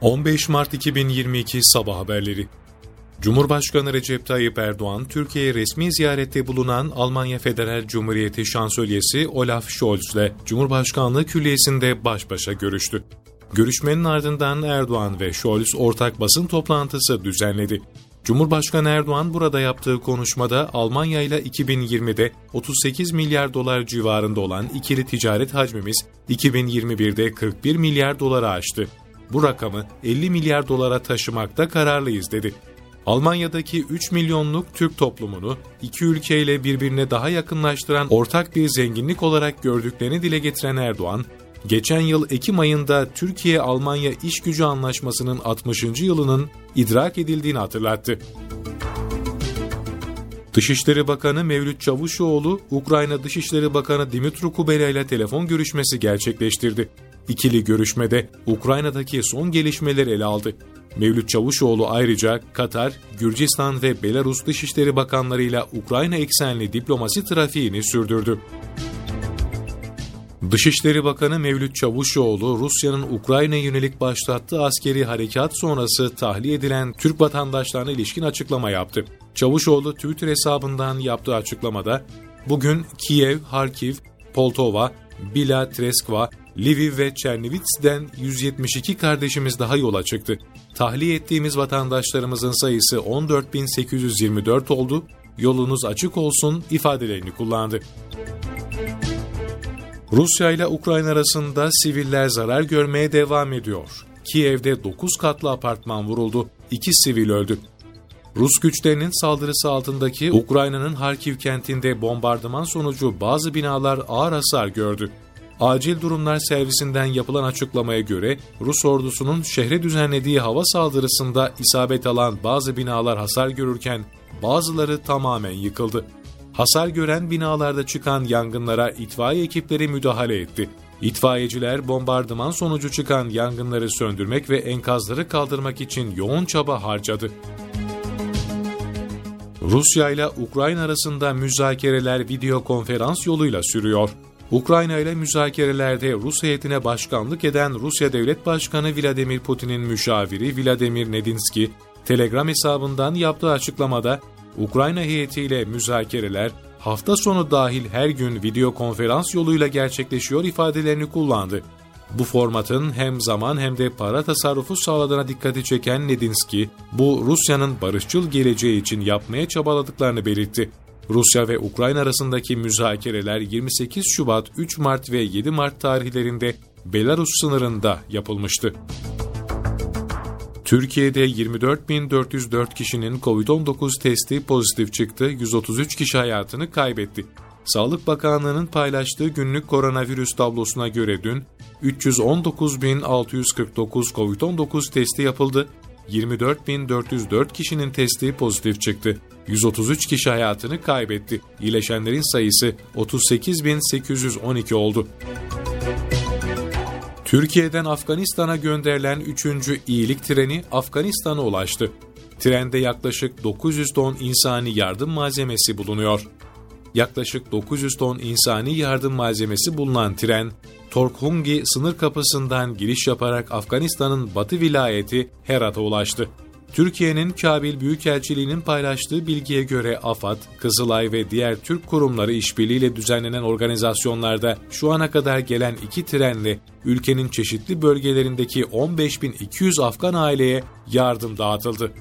15 Mart 2022 Sabah Haberleri Cumhurbaşkanı Recep Tayyip Erdoğan, Türkiye'ye resmi ziyarette bulunan Almanya Federal Cumhuriyeti Şansölyesi Olaf Scholz ile Cumhurbaşkanlığı Külliyesi'nde baş başa görüştü. Görüşmenin ardından Erdoğan ve Scholz ortak basın toplantısı düzenledi. Cumhurbaşkanı Erdoğan burada yaptığı konuşmada Almanya ile 2020'de 38 milyar dolar civarında olan ikili ticaret hacmimiz 2021'de 41 milyar dolara aştı. Bu rakamı 50 milyar dolara taşımakta kararlıyız dedi. Almanya'daki 3 milyonluk Türk toplumunu iki ülkeyle birbirine daha yakınlaştıran ortak bir zenginlik olarak gördüklerini dile getiren Erdoğan, geçen yıl Ekim ayında Türkiye-Almanya İş Gücü Anlaşması'nın 60. yılının idrak edildiğini hatırlattı. Dışişleri Bakanı Mevlüt Çavuşoğlu, Ukrayna Dışişleri Bakanı Dimitru Kubela ile telefon görüşmesi gerçekleştirdi. İkili görüşmede Ukrayna'daki son gelişmeleri ele aldı. Mevlüt Çavuşoğlu ayrıca Katar, Gürcistan ve Belarus Dışişleri Bakanlarıyla Ukrayna eksenli diplomasi trafiğini sürdürdü. Dışişleri Bakanı Mevlüt Çavuşoğlu, Rusya'nın Ukrayna'ya yönelik başlattığı askeri harekat sonrası tahliye edilen Türk vatandaşlarına ilişkin açıklama yaptı. Çavuşoğlu Twitter hesabından yaptığı açıklamada, bugün Kiev, Harkiv, Poltova, Bila Treskva, Lviv ve Çernivits'den 172 kardeşimiz daha yola çıktı. Tahliye ettiğimiz vatandaşlarımızın sayısı 14.824 oldu, yolunuz açık olsun ifadelerini kullandı. Rusya ile Ukrayna arasında siviller zarar görmeye devam ediyor. Kiev'de 9 katlı apartman vuruldu, 2 sivil öldü. Rus güçlerinin saldırısı altındaki Ukrayna'nın Harkiv kentinde bombardıman sonucu bazı binalar ağır hasar gördü. Acil Durumlar Servisinden yapılan açıklamaya göre Rus ordusunun şehre düzenlediği hava saldırısında isabet alan bazı binalar hasar görürken bazıları tamamen yıkıldı. Hasar gören binalarda çıkan yangınlara itfaiye ekipleri müdahale etti. İtfaiyeciler bombardıman sonucu çıkan yangınları söndürmek ve enkazları kaldırmak için yoğun çaba harcadı. Rusya ile Ukrayna arasında müzakereler video konferans yoluyla sürüyor. Ukrayna ile müzakerelerde Rus heyetine başkanlık eden Rusya Devlet Başkanı Vladimir Putin'in müşaviri Vladimir Nedinski, Telegram hesabından yaptığı açıklamada Ukrayna heyetiyle müzakereler hafta sonu dahil her gün video konferans yoluyla gerçekleşiyor ifadelerini kullandı. Bu formatın hem zaman hem de para tasarrufu sağladığına dikkati çeken Nedinski, bu Rusya'nın barışçıl geleceği için yapmaya çabaladıklarını belirtti. Rusya ve Ukrayna arasındaki müzakereler 28 Şubat, 3 Mart ve 7 Mart tarihlerinde Belarus sınırında yapılmıştı. Türkiye'de 24.404 kişinin COVID-19 testi pozitif çıktı, 133 kişi hayatını kaybetti. Sağlık Bakanlığı'nın paylaştığı günlük koronavirüs tablosuna göre dün 319.649 COVID-19 testi yapıldı, 24.404 kişinin testi pozitif çıktı. 133 kişi hayatını kaybetti. İyileşenlerin sayısı 38.812 oldu. Türkiye'den Afganistan'a gönderilen 3. iyilik treni Afganistan'a ulaştı. Trende yaklaşık 900 ton insani yardım malzemesi bulunuyor. Yaklaşık 900 ton insani yardım malzemesi bulunan tren, Torkhungi sınır kapısından giriş yaparak Afganistan'ın batı vilayeti Herat'a ulaştı. Türkiye'nin Kabil Büyükelçiliği'nin paylaştığı bilgiye göre AFAD, Kızılay ve diğer Türk kurumları işbirliğiyle düzenlenen organizasyonlarda şu ana kadar gelen iki trenle ülkenin çeşitli bölgelerindeki 15.200 Afgan aileye yardım dağıtıldı.